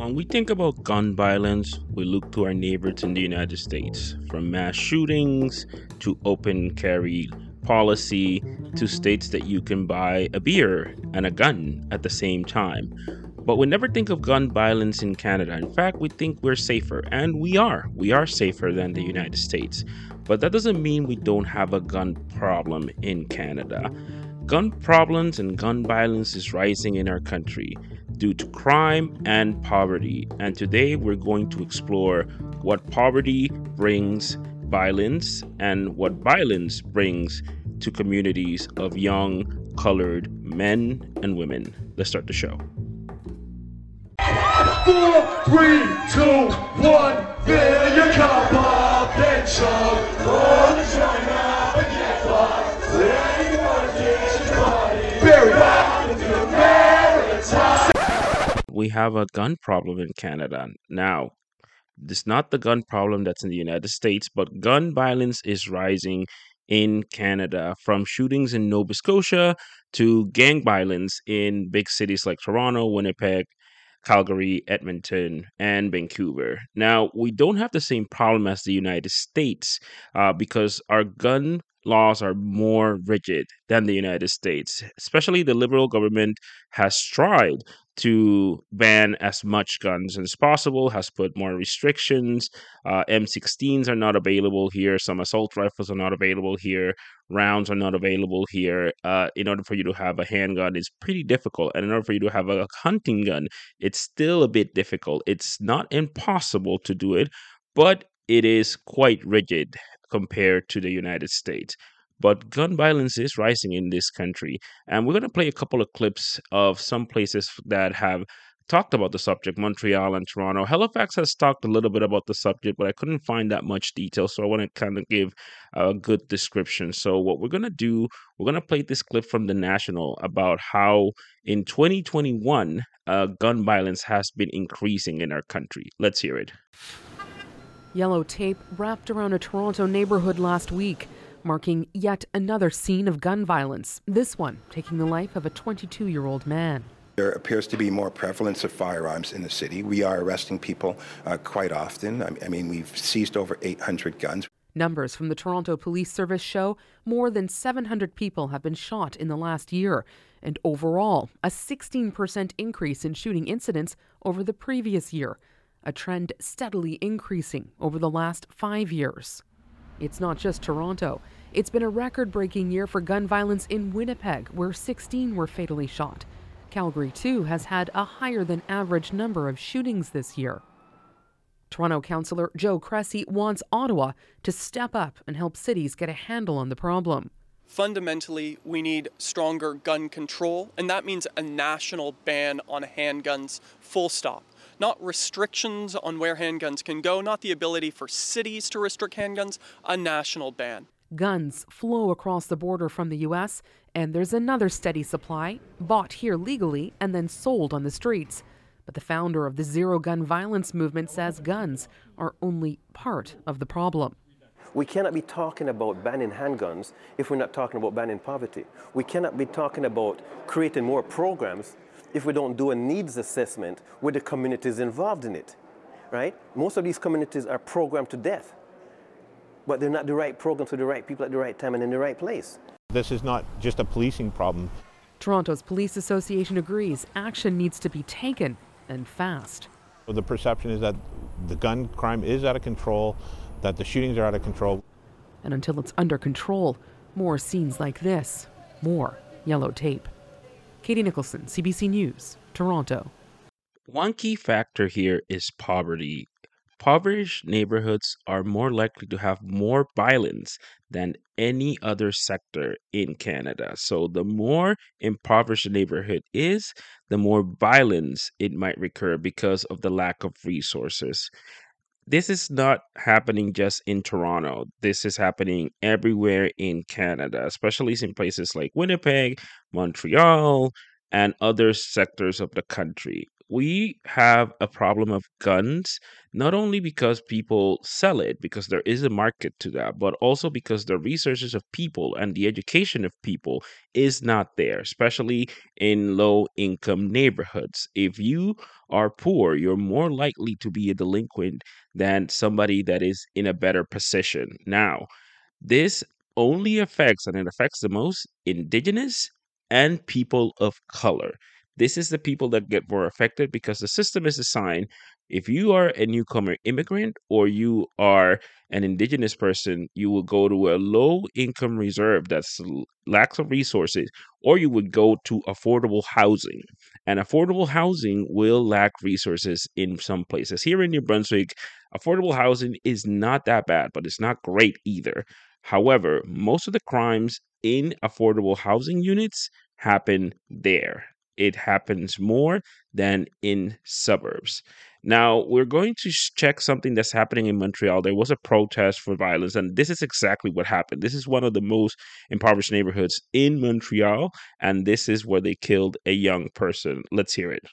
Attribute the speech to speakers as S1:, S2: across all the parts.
S1: When we think about gun violence, we look to our neighbors in the United States, from mass shootings to open carry policy to states that you can buy a beer and a gun at the same time. But we never think of gun violence in Canada. In fact, we think we're safer, and we are. We are safer than the United States. But that doesn't mean we don't have a gun problem in Canada. Gun problems and gun violence is rising in our country due to crime and poverty. And today we're going to explore what poverty brings violence and what violence brings to communities of young colored men and women. Let's start the show.
S2: Four, three, two, one,
S1: we have a gun problem in Canada. Now, it's not the gun problem that's in the United States, but gun violence is rising in Canada from shootings in Nova Scotia to gang violence in big cities like Toronto, Winnipeg, Calgary, Edmonton, and Vancouver. Now, we don't have the same problem as the United States uh, because our gun laws are more rigid than the United States. Especially the liberal government has tried to ban as much guns as possible, has put more restrictions. Uh, M16s are not available here. Some assault rifles are not available here. Rounds are not available here. Uh, in order for you to have a handgun, it's pretty difficult. And in order for you to have a hunting gun, it's still a bit difficult. It's not impossible to do it, but it is quite rigid compared to the United States. But gun violence is rising in this country. And we're going to play a couple of clips of some places that have talked about the subject Montreal and Toronto. Halifax has talked a little bit about the subject, but I couldn't find that much detail. So I want to kind of give a good description. So, what we're going to do, we're going to play this clip from the National about how in 2021, uh, gun violence has been increasing in our country. Let's hear it.
S3: Yellow tape wrapped around a Toronto neighborhood last week, marking yet another scene of gun violence, this one taking the life of a 22 year old man.
S4: There appears to be more prevalence of firearms in the city. We are arresting people uh, quite often. I, mean, we've seized over 800 guns.
S3: Numbers from the Toronto Police Service show more than 700 people have been shot in the last year, and overall, a 16% increase in shooting incidents over the previous year, a trend steadily increasing over the last five years. It's not just Toronto. It's been a record breaking year for gun violence in Winnipeg, where 16 were fatally shot. Calgary, too, has had a higher than average number of shootings this year. Toronto Councillor Joe Cressy wants Ottawa to step up and help cities get a handle on the problem.
S5: Fundamentally, we need stronger gun control, and that means a national ban on handguns, full stop. Not restrictions on where handguns can go, not the ability for cities to restrict handguns, a national ban.
S3: Guns flow across the border from the U.S., and there's another steady supply, bought here legally and then sold on the streets. But the founder of the Zero Gun Violence movement says guns are only part of the problem.
S6: We cannot be talking about banning handguns if we're not talking about banning poverty. We cannot be talking about creating more programs if we don't do a needs assessment with the communities involved in it, right? Most of these communities are programmed to death, but they're not the right programs for the right people at the right time and in the right place.
S7: This is not just a policing problem.
S3: Toronto's Police Association agrees action needs to be taken and fast.
S7: The perception is that the gun crime is out of control, that the shootings are out of control.
S3: And until it's under control, more scenes like this, more yellow tape. Katie Nicholson, CBC News, Toronto.
S1: One key factor here is poverty. Impoverished neighborhoods are more likely to have more violence than any other sector in Canada. So, the more impoverished a neighborhood is, the more violence it might recur because of the lack of resources. This is not happening just in Toronto. This is happening everywhere in Canada, especially in places like Winnipeg, Montreal, and other sectors of the country. We have a problem of guns, not only because people sell it, because there is a market to that, but also because the resources of people and the education of people is not there, especially in low income neighborhoods. If you are poor, you're more likely to be a delinquent than somebody that is in a better position. Now, this only affects, and it affects the most, indigenous and people of color. This is the people that get more affected because the system is designed. If you are a newcomer immigrant or you are an indigenous person, you will go to a low income reserve that's lacks of resources, or you would go to affordable housing. And affordable housing will lack resources in some places. Here in New Brunswick, affordable housing is not that bad, but it's not great either. However, most of the crimes in affordable housing units happen there. It happens more than in suburbs. Now, we're going to check something that's happening in Montreal. There was a protest for violence, and this is exactly what happened. This is one of the most impoverished neighborhoods in Montreal, and this is where they killed a young person. Let's hear it.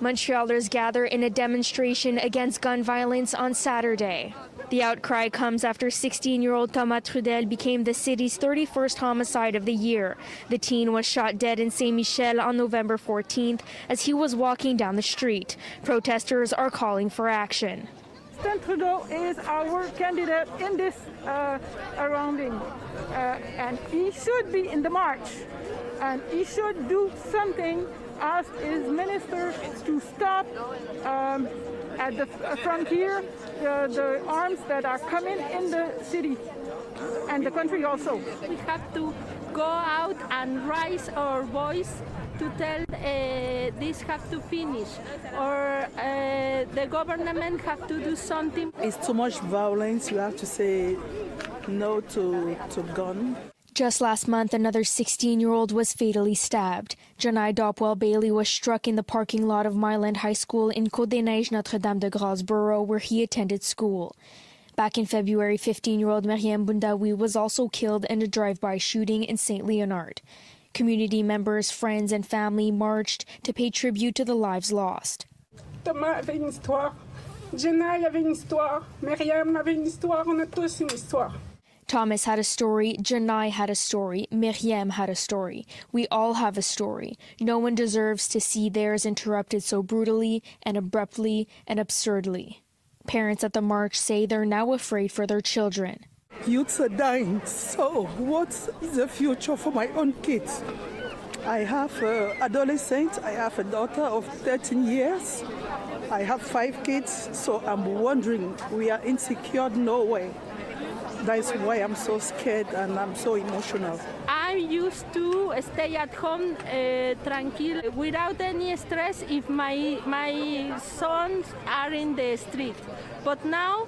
S8: Montrealers gather in a demonstration against gun violence on Saturday. The outcry comes after 16 year old Thomas Trudel became the city's 31st homicide of the year. The teen was shot dead in Saint Michel on November 14th as he was walking down the street. Protesters are calling for action.
S9: Justin Trudeau is our candidate in this uh, surrounding, uh, and he should be in the march, and he should do something as his minister to stop um, at the frontier the, the arms that are coming in the city and the country also.
S10: We have to go out and raise our voice to tell uh, this have to finish or uh, the government have to do something.
S11: It's too much violence. You have to say no to, to gun.
S8: Just last month, another 16 year old was fatally stabbed. Jannai Dopwell Bailey was struck in the parking lot of Mile End High School in Côte des Neiges Notre Dame de Grâce borough, where he attended school. Back in February, 15 year old Meriem Boundaoui was also killed in a drive by shooting in St. Leonard. Community members, friends, and family marched to pay tribute to the lives lost.
S12: Thomas avait une histoire. Jannai avait une histoire. Avait une histoire. On a tous une histoire.
S8: Thomas had a story, Jannai had a story, Miriam had a story. We all have a story. No one deserves to see theirs interrupted so brutally and abruptly and absurdly. Parents at the march say they're now afraid for their children.
S11: Youths are dying. So, what's the future for my own kids? I have an adolescent. I have a daughter of 13 years. I have five kids. So I'm wondering, we are insecure no way. That's why I'm so scared and I'm so emotional.
S10: I used to stay at home uh, tranquil without any stress if my my sons are in the street. But now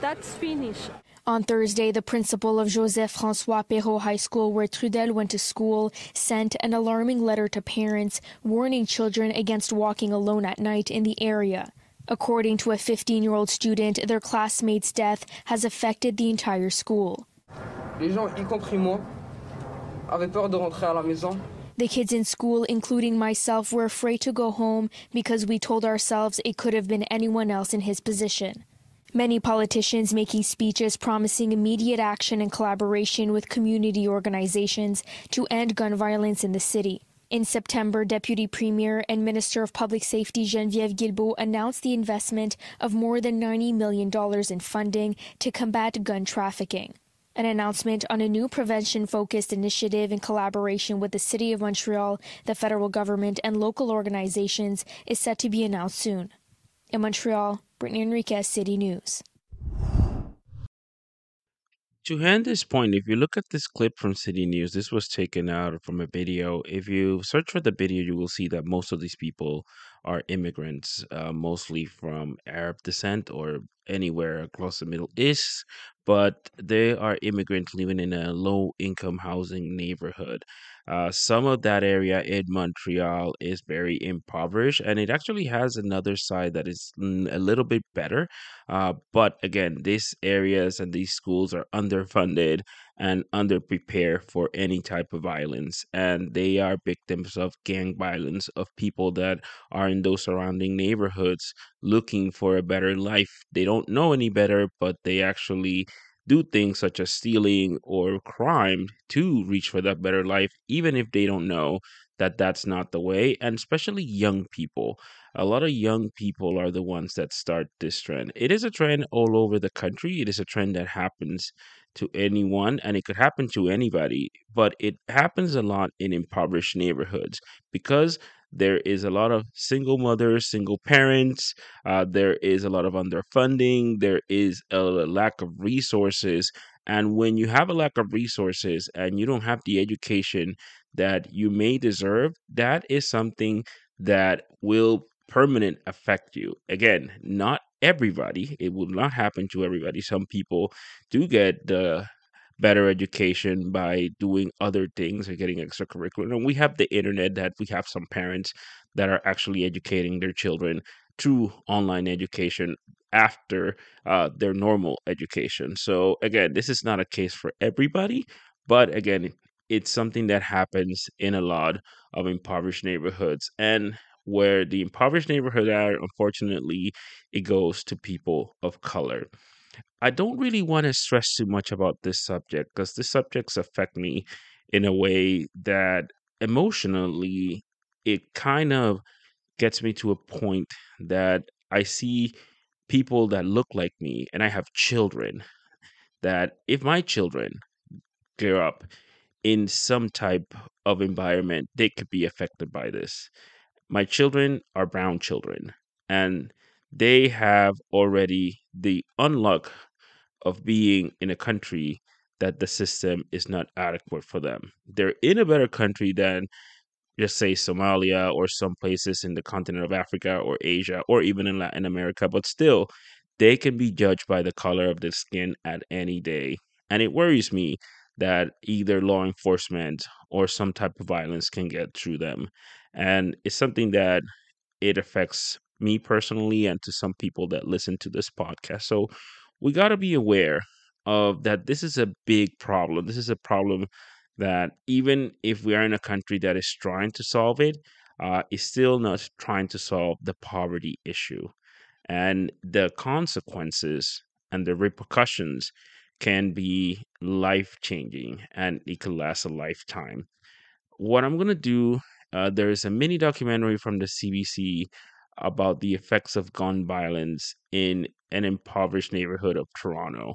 S10: that's finished.
S8: On Thursday, the principal of Joseph Francois Perrault High School, where Trudel went to school, sent an alarming letter to parents warning children against walking alone at night in the area. According to a 15 year old student, their classmate's death has affected the entire school.
S13: Les gens, y compris moi, avaient peur de rentrer à la maison.
S8: The kids in school, including myself, were afraid to go home because we told ourselves it could have been anyone else in his position. Many politicians making speeches promising immediate action and collaboration with community organizations to end gun violence in the city. In September, Deputy Premier and Minister of Public Safety Geneviève Guilbault announced the investment of more than $90 million in funding to combat gun trafficking. An announcement on a new prevention focused initiative in collaboration with the City of Montreal, the federal government, and local organizations is set to be announced soon. In Montreal, Brittany Henriques, City News.
S1: To hand this point, if you look at this clip from City News, this was taken out from a video. If you search for the video, you will see that most of these people are immigrants, uh, mostly from Arab descent or anywhere across the Middle East, but they are immigrants living in a low income housing neighborhood. Uh, some of that area in Montreal is very impoverished, and it actually has another side that is a little bit better. Uh, but again, these areas and these schools are underfunded, and underprepared for any type of violence. And they are victims of gang violence, of people that are in those surrounding neighborhoods looking for a better life. They don't know any better, but they actually do things such as stealing or crime to reach for that better life, even if they don't know that that's not the way. And especially young people. A lot of young people are the ones that start this trend. It is a trend all over the country. It is a trend that happens to anyone and it could happen to anybody, but it happens a lot in impoverished neighborhoods because there is a lot of single mothers, single parents. Uh, there is a lot of underfunding. There is a lack of resources. And when you have a lack of resources and you don't have the education that you may deserve, that is something that will permanent affect you. Again, not everybody. It will not happen to everybody. Some people do get the better education by doing other things or getting extracurricular. And we have the internet that we have some parents that are actually educating their children through online education after uh, their normal education. So, again, this is not a case for everybody, but again, it's something that happens in a lot of impoverished neighborhoods. And where the impoverished neighborhood are, unfortunately, it goes to people of color. I don't really want to stress too much about this subject because this subjects affect me in a way that emotionally it kind of gets me to a point that I see people that look like me and I have children that if my children grow up in some type of environment, they could be affected by this. My children are brown children and they have already the unluck of being in a country that the system is not adequate for them. They're in a better country than just say Somalia or some places in the continent of Africa or Asia or even in Latin America, but still they can be judged by the color of their skin at any day. And it worries me that either law enforcement or some type of violence can get through them. And it's something that it affects me personally and to some people that listen to this podcast. So we got to be aware of that this is a big problem. This is a problem that even if we are in a country that is trying to solve it, uh, is still not trying to solve the poverty issue. And the consequences and the repercussions can be life changing and it could last a lifetime. What I'm going to do, uh, there is a mini documentary from the CBC about the effects of gun violence in an impoverished neighborhood of Toronto.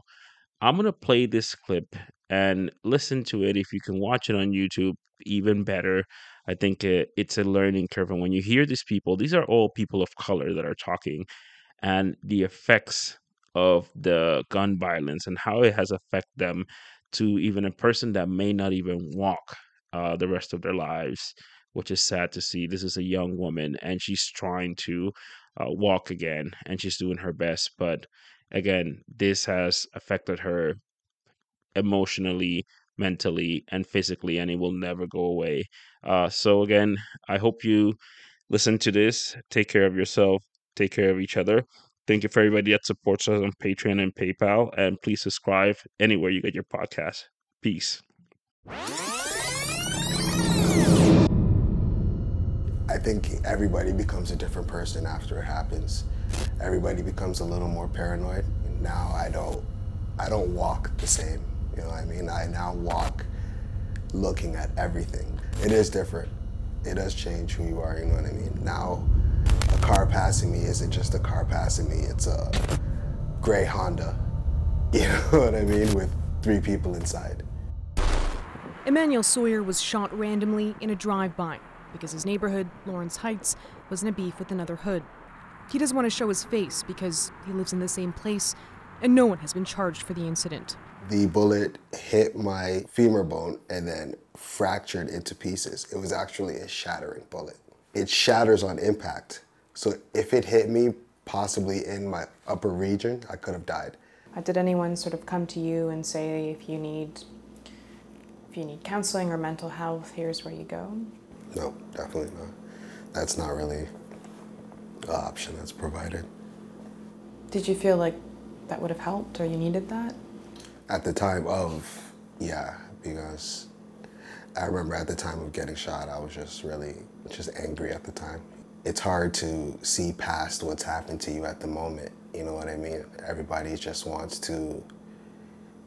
S1: I'm going to play this clip and listen to it. If you can watch it on YouTube, even better. I think it, it's a learning curve. And when you hear these people, these are all people of color that are talking, and the effects of the gun violence and how it has affected them to even a person that may not even walk uh, the rest of their lives which is sad to see. This is a young woman and she's trying to uh, walk again and she's doing her best. But again, this has affected her emotionally, mentally, and physically, and it will never go away. Uh, so, again, I hope you listen to this. Take care of yourself, take care of each other. Thank you for everybody that supports us on Patreon and PayPal. And please subscribe anywhere you get your podcast. Peace.
S14: I think everybody becomes a different person after it happens. Everybody becomes a little more paranoid. Now I don't, I don't walk the same. You know what I mean? I now walk looking at everything. It is different. It does change who you are. You know what I mean? Now, a car passing me isn't just a car passing me. It's a gray Honda. You know what I mean? With three people inside.
S15: Emmanuel Sawyer was shot randomly in a drive-by because his neighborhood, Lawrence Heights, was in a beef with another hood. He doesn't want to show his face because he lives in the same place and no one has been charged for the incident.
S14: The bullet hit my femur bone and then fractured into pieces. It was actually a shattering bullet. It shatters on impact. So if it hit me possibly in my upper region, I could have died.
S16: Uh, did anyone sort of come to you and say if you need if you need counseling or mental health, here's where you go?
S14: No, definitely not. That's not really an option that's provided.
S16: Did you feel like that would have helped or you needed that?
S14: At the time of Yeah, because I remember at the time of getting shot, I was just really just angry at the time. It's hard to see past what's happened to you at the moment. You know what I mean? Everybody just wants to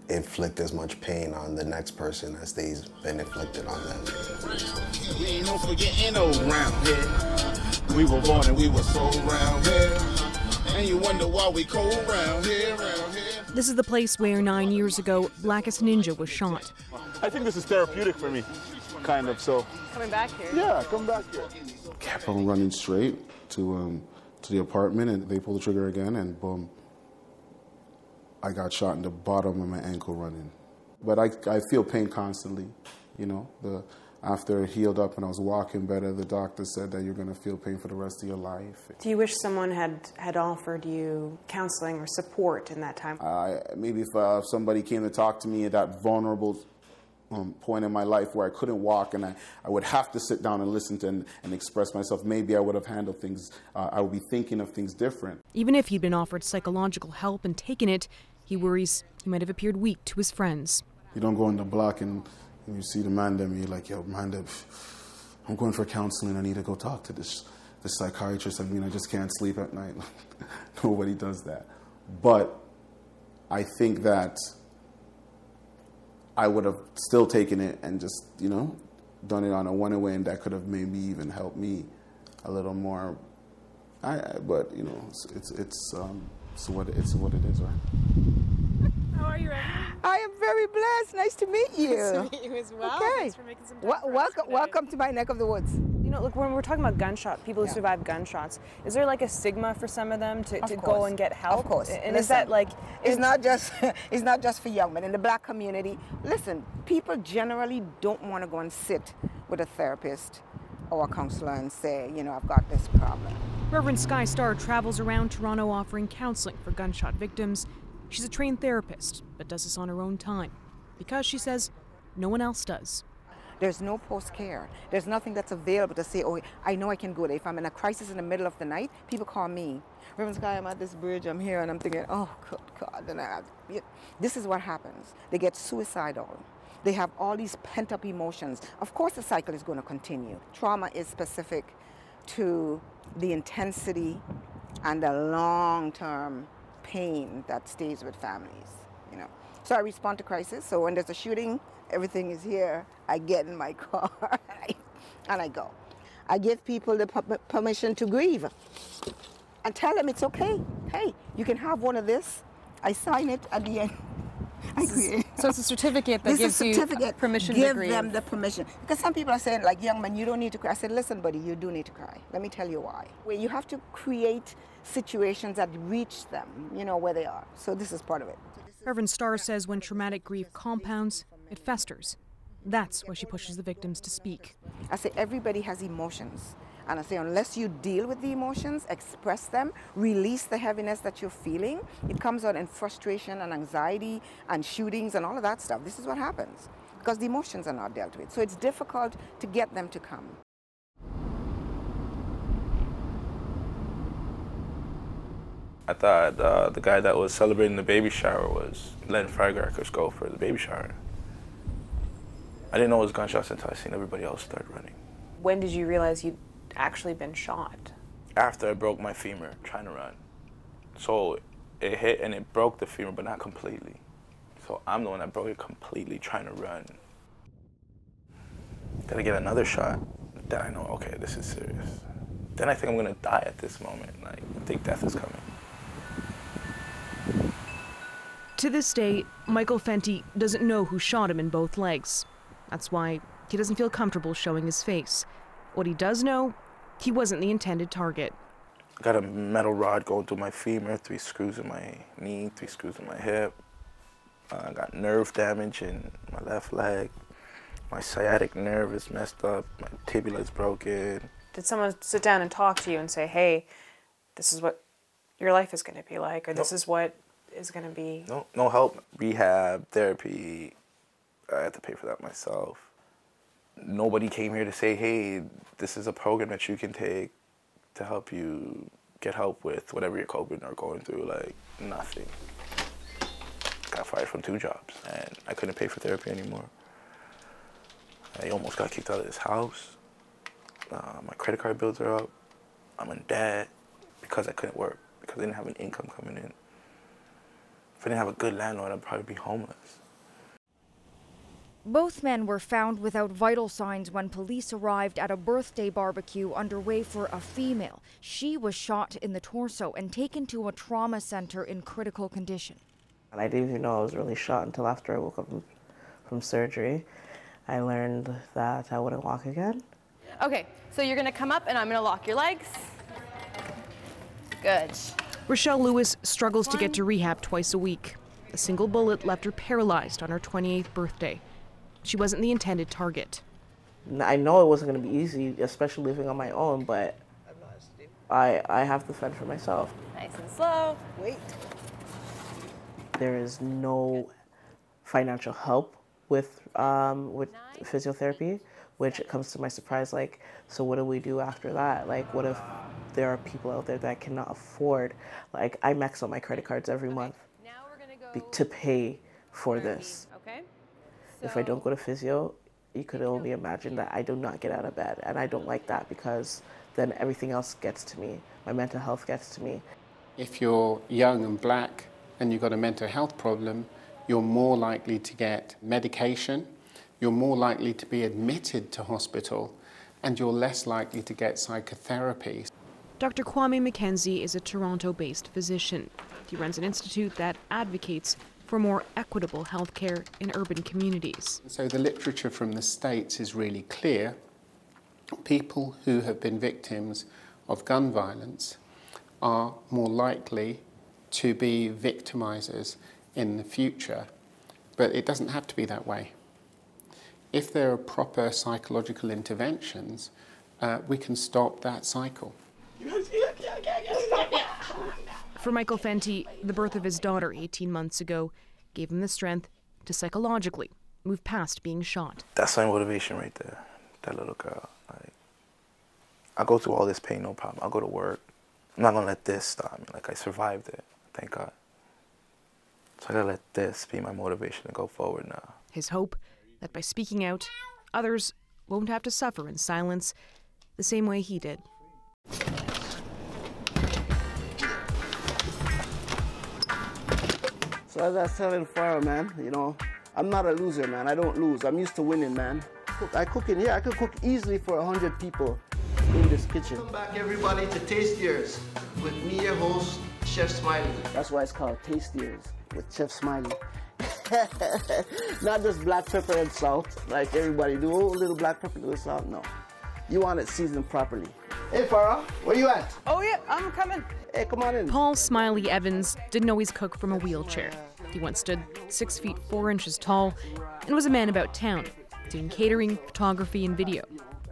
S14: inflict as much pain on the next person as they've been inflicted on them.
S2: We ain't no forgetting around here. We were born and we were so round here. And you wonder why we cold round here, round here.
S15: This is the place where nine years ago, Blackest Ninja was shot.
S17: I think this is therapeutic for me, kind of. So
S18: Coming back here?
S17: yeah, come back here.
S19: kept on running straight to um, to the apartment, and they pulled the trigger again, and boom, I got shot in the bottom of my ankle running. But I, I feel pain constantly, you know. The after it healed up and I was walking better, the doctor said that you're going to feel pain for the rest of your life.
S16: Do you wish someone had, had offered you counseling or support in that time?
S19: I, maybe if uh, somebody came to talk to me at that vulnerable um, point in my life where I couldn't walk and I, I would have to sit down and listen to and, and express myself, maybe I would have handled things, uh, I would be thinking of things different.
S15: Even if he'd been offered psychological help and taken it, he worries he might have appeared weak to his friends.
S19: You don't go on the block and, and you see the man there and you're like, yo, man, I'm going for counseling. I need to go talk to this, this psychiatrist. I mean, I just can't sleep at night. Nobody does that. But I think that I would have still taken it and just, you know, done it on a one way, and that could have maybe even helped me a little more. I, I but you know, it's it's it's um, it's what it's what it is, right?
S18: How are you, Remy?
S20: I am very blessed. Nice to meet you.
S18: Nice to meet you as well.
S20: Okay.
S18: Thanks for making some time
S20: Wel-
S18: for us
S20: welcome,
S18: today.
S20: welcome to my neck of the woods.
S16: You know, look, when we're talking about gunshot, people who
S20: Yeah.
S16: survive gunshots, is there like a stigma for some of them to,
S20: Of
S16: to go and get help?
S20: Of course.
S16: And is that like,
S20: it's
S16: is-
S20: not just it's not just for young men in the black community. Listen, people generally don't want to go and sit with a therapist or a counselor and say, you know, I've got this problem.
S15: Reverend Sky Starr travels around Toronto offering counseling for gunshot victims. She's a trained therapist, but does this on her own time because she says no one else does.
S20: There's no post care. There's nothing that's available to say, oh, I know I can go there. If I'm in a crisis in the middle of the night, people call me. Reverend Sky, I'm at this bridge, I'm here, and I'm thinking, oh, good God. And I. This is what happens. They get suicidal. They have all these pent up emotions. Of course, the cycle is going to continue. Trauma is specific to the intensity and the long term pain that stays with families, you know. So I respond to crisis. So when there's a shooting, everything is here. I get in my car and I, go. I give people the permission to grieve and tell them it's okay. Hey, you can have one of this. I sign it at the end. I create.
S18: So it's a certificate that
S20: This
S18: gives
S20: is
S18: you
S20: certificate.
S18: permission to grieve.
S20: Give
S18: grieve.
S20: them the permission. Because some people are saying, like, young man, you don't need to cry. I said, listen, buddy, you do need to cry. Let me tell you why. Where you have to create situations that reach them, you know, where they are. So this is part of it.
S15: Reverend Starr says when traumatic grief compounds, it festers. That's why she pushes the victims to speak.
S20: I say everybody has emotions. And I say, unless you deal with the emotions, express them, release the heaviness that you're feeling, it comes out in frustration and anxiety and shootings and all of that stuff. This is what happens because the emotions are not dealt with. So it's difficult to get them to come.
S21: I thought uh, the guy that was celebrating the baby shower was letting firecrackers go for the baby shower. I didn't know it was gunshots until I seen everybody else start running.
S16: when did you realize you'd actually been shot?
S21: After I broke my femur trying to run. So it hit and it broke the femur, but not completely. So I'm the one that broke it completely trying to run. Gotta get another shot. Then I know, okay, this is serious. Then I think I'm gonna die at this moment. Like, I think death is coming.
S15: To this day, Michael Fenty doesn't know who shot him in both legs. That's why he doesn't feel comfortable showing his face. What he does know, he wasn't the intended target.
S21: I got a metal rod going through my femur, three screws in my knee, three screws in my hip. Uh, I got nerve damage in my left leg. My sciatic nerve is messed up. My tibia is broken.
S16: Did someone sit down and talk to you and say, hey, this is what your life is going to be like, or this is what is going to be?
S21: No, no help. Rehab, therapy. I had to pay for that myself. Nobody came here to say, hey, this is a program that you can take to help you get help with whatever you're coping or going through. Like, nothing. got fired from two jobs, and I couldn't pay for therapy anymore. I almost got kicked out of this house. Uh, my credit card bills are up. I'm in debt because I couldn't work, because I didn't have an income coming in. If I didn't have a good landlord, I'd probably be homeless.
S22: Both men were found without vital signs when police arrived at a birthday barbecue underway for a female. She was shot in the torso and taken to a trauma center in critical condition.
S23: And I didn't even know I was really shot until after I woke up from, from surgery. I learned that I wouldn't walk again.
S24: Okay, so you're gonna come up and I'm gonna lock your legs. Good.
S15: Rochelle Lewis struggles to get to rehab twice a week. A single bullet left her paralyzed on her 28th birthday. She wasn't the intended target.
S23: I know it wasn't going to be easy, especially living on my own, but I, I have to fend for myself.
S24: Nice and slow. Wait.
S23: There is no financial help with, um, with physiotherapy, which comes to my surprise. Like, so what do we do after that? Like, what if there are people out there that cannot afford? Like, I max out my credit cards every month be- to pay for this.
S24: Okay.
S23: If I don't go to physio, you could only imagine that I do not get out of bed. And I don't like that because then everything else gets to me. My mental health gets to me.
S25: If you're young and black and you've got a mental health problem, you're more likely to get medication, you're more likely to be admitted to hospital, and you're less likely to get psychotherapy.
S15: Dr. Kwame McKenzie is a Toronto based physician. He runs an institute that advocates for more equitable healthcare in urban communities.
S25: So the literature from the States is really clear. People who have been victims of gun violence are more likely to be victimizers in the future, but it doesn't have to be that way. If there are proper psychological interventions, uh, we can stop that cycle.
S15: For Michael Fenty, the birth of his daughter 18 months ago gave him the strength to psychologically move past being shot.
S21: That's my motivation right there. That little girl. Like, I go through all this pain, no problem. I'll go to work. I'm not gonna let this stop me. Like I survived it, thank God. So I gotta let this be my motivation to go forward now.
S15: His hope that by speaking out, others won't have to suffer in silence the same way he did.
S26: So as I was telling Farah, man, you know, I'm not a loser, man. I don't lose. I'm used to winning, man. Cook, I cook in here. I could cook easily for 100 people in this kitchen.
S27: Welcome back, everybody, to Taste Years with me, your host, Chef Smiley.
S26: That's why it's called Tastiers with Chef Smiley. not just black pepper and salt like everybody do. Oh, a little black pepper, a little salt. No. You want it seasoned properly. Hey, Farah, where you at?
S24: Oh, yeah, I'm coming.
S26: Hey, come on in.
S15: Paul Smiley Evans didn't always cook from a wheelchair. He once stood six feet four inches tall and was a man about town, doing catering, photography, and video.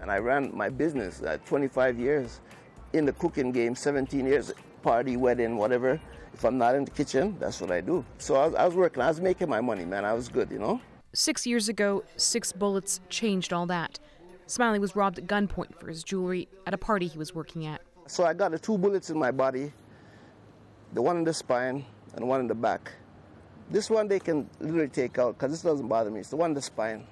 S26: And I ran my business at 25 years in the cooking game, 17 years, party, wedding, whatever. If I'm not in the kitchen, that's what I do. So I was, I was working, I was making my money, man. I was good, you know?
S15: Six years ago, six bullets changed all that. Smiley was robbed at gunpoint for his jewelry at a party he was working at.
S26: So I got the two bullets in my body, the one in the spine and one in the back. This one they can literally take out because this doesn't bother me. It's the one the spine.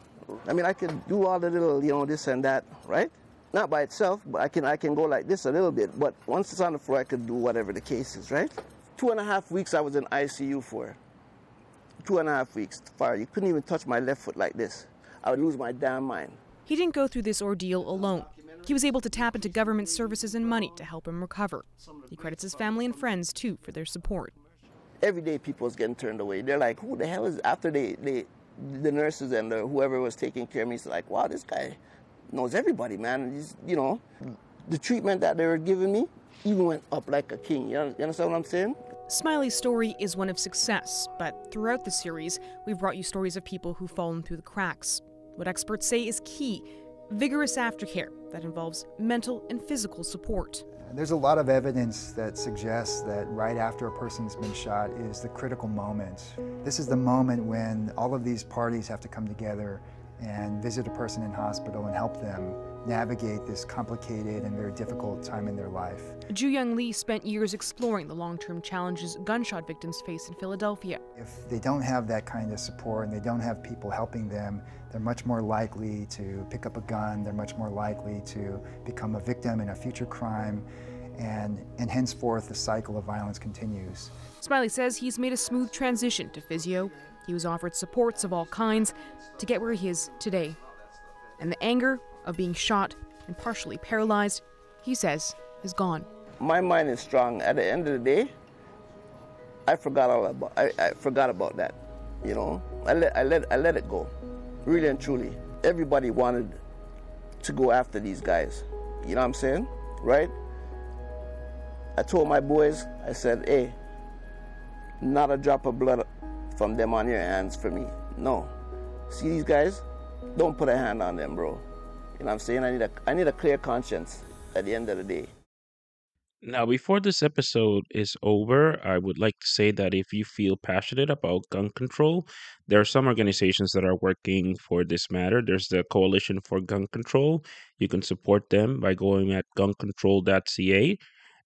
S26: I mean, I can do all the little, you know, this and that, right? Not by itself, but I can I can go like this a little bit. But once it's on the floor, I can do whatever the case is, right? Two and a half weeks I was in ICU for. Two and a half weeks. Fire. You couldn't even touch my left foot like this. I would lose my damn mind.
S15: He didn't go through this ordeal alone. He was able to tap into government services and money to help him recover. He credits his family and friends, too, for their support.
S26: Every day people was getting turned away. They're like, who the hell is, after they, they the nurses and the, whoever was taking care of me, it's like, wow, this guy knows everybody, man. He's, you know, the treatment that they were giving me even went up like a king. You understand what I'm saying?
S15: Smiley's story is one of success, but throughout the series, we've brought you stories of people who've fallen through the cracks. What experts say is key vigorous aftercare that involves mental and physical support.
S28: There's a lot of evidence that suggests that right after a person's been shot is the critical moment. This is the moment when all of these parties have to come together and visit a person in hospital and help them navigate this complicated and very difficult time in their life.
S15: Jooyoung Lee spent years exploring the long term challenges gunshot victims face in Philadelphia.
S28: If they don't have that kind of support and they don't have people helping them, they're much more likely to pick up a gun, they're much more likely to become a victim in a future crime, and, and henceforth the cycle of violence continues.
S15: Smiley says he's made a smooth transition to physio. He was offered supports of all kinds to get where he is today. And the anger of being shot and partially paralyzed, he says, is gone.
S26: My mind is strong. At the end of the day, I forgot all about. I, I forgot about that. You know, I let I let I let it go, really and truly. Everybody wanted to go after these guys. You know what I'm saying? Right? I told my boys, I said, hey, not a drop of blood from them on your hands for me. No. See these guys? Don't put a hand on them, bro. You know I'm saying? I need a I need a clear conscience at the end of the day.
S1: Now, before this episode is over, I would like to say that if you feel passionate about gun control, there are some organizations that are working for this matter. There's the Coalition for Gun Control. You can support them by going at guncontrol.ca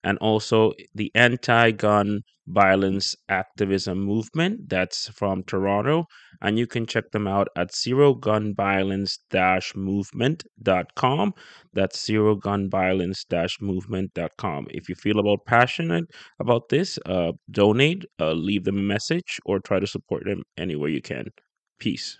S1: and also the anti gun violence activism movement that's from Toronto. And you can check them out at zero gun violence movement.com. That's zero gun violence movement.com. If you feel about passionate about this, uh, donate, uh, leave them a message, or try to support them any way you can. Peace.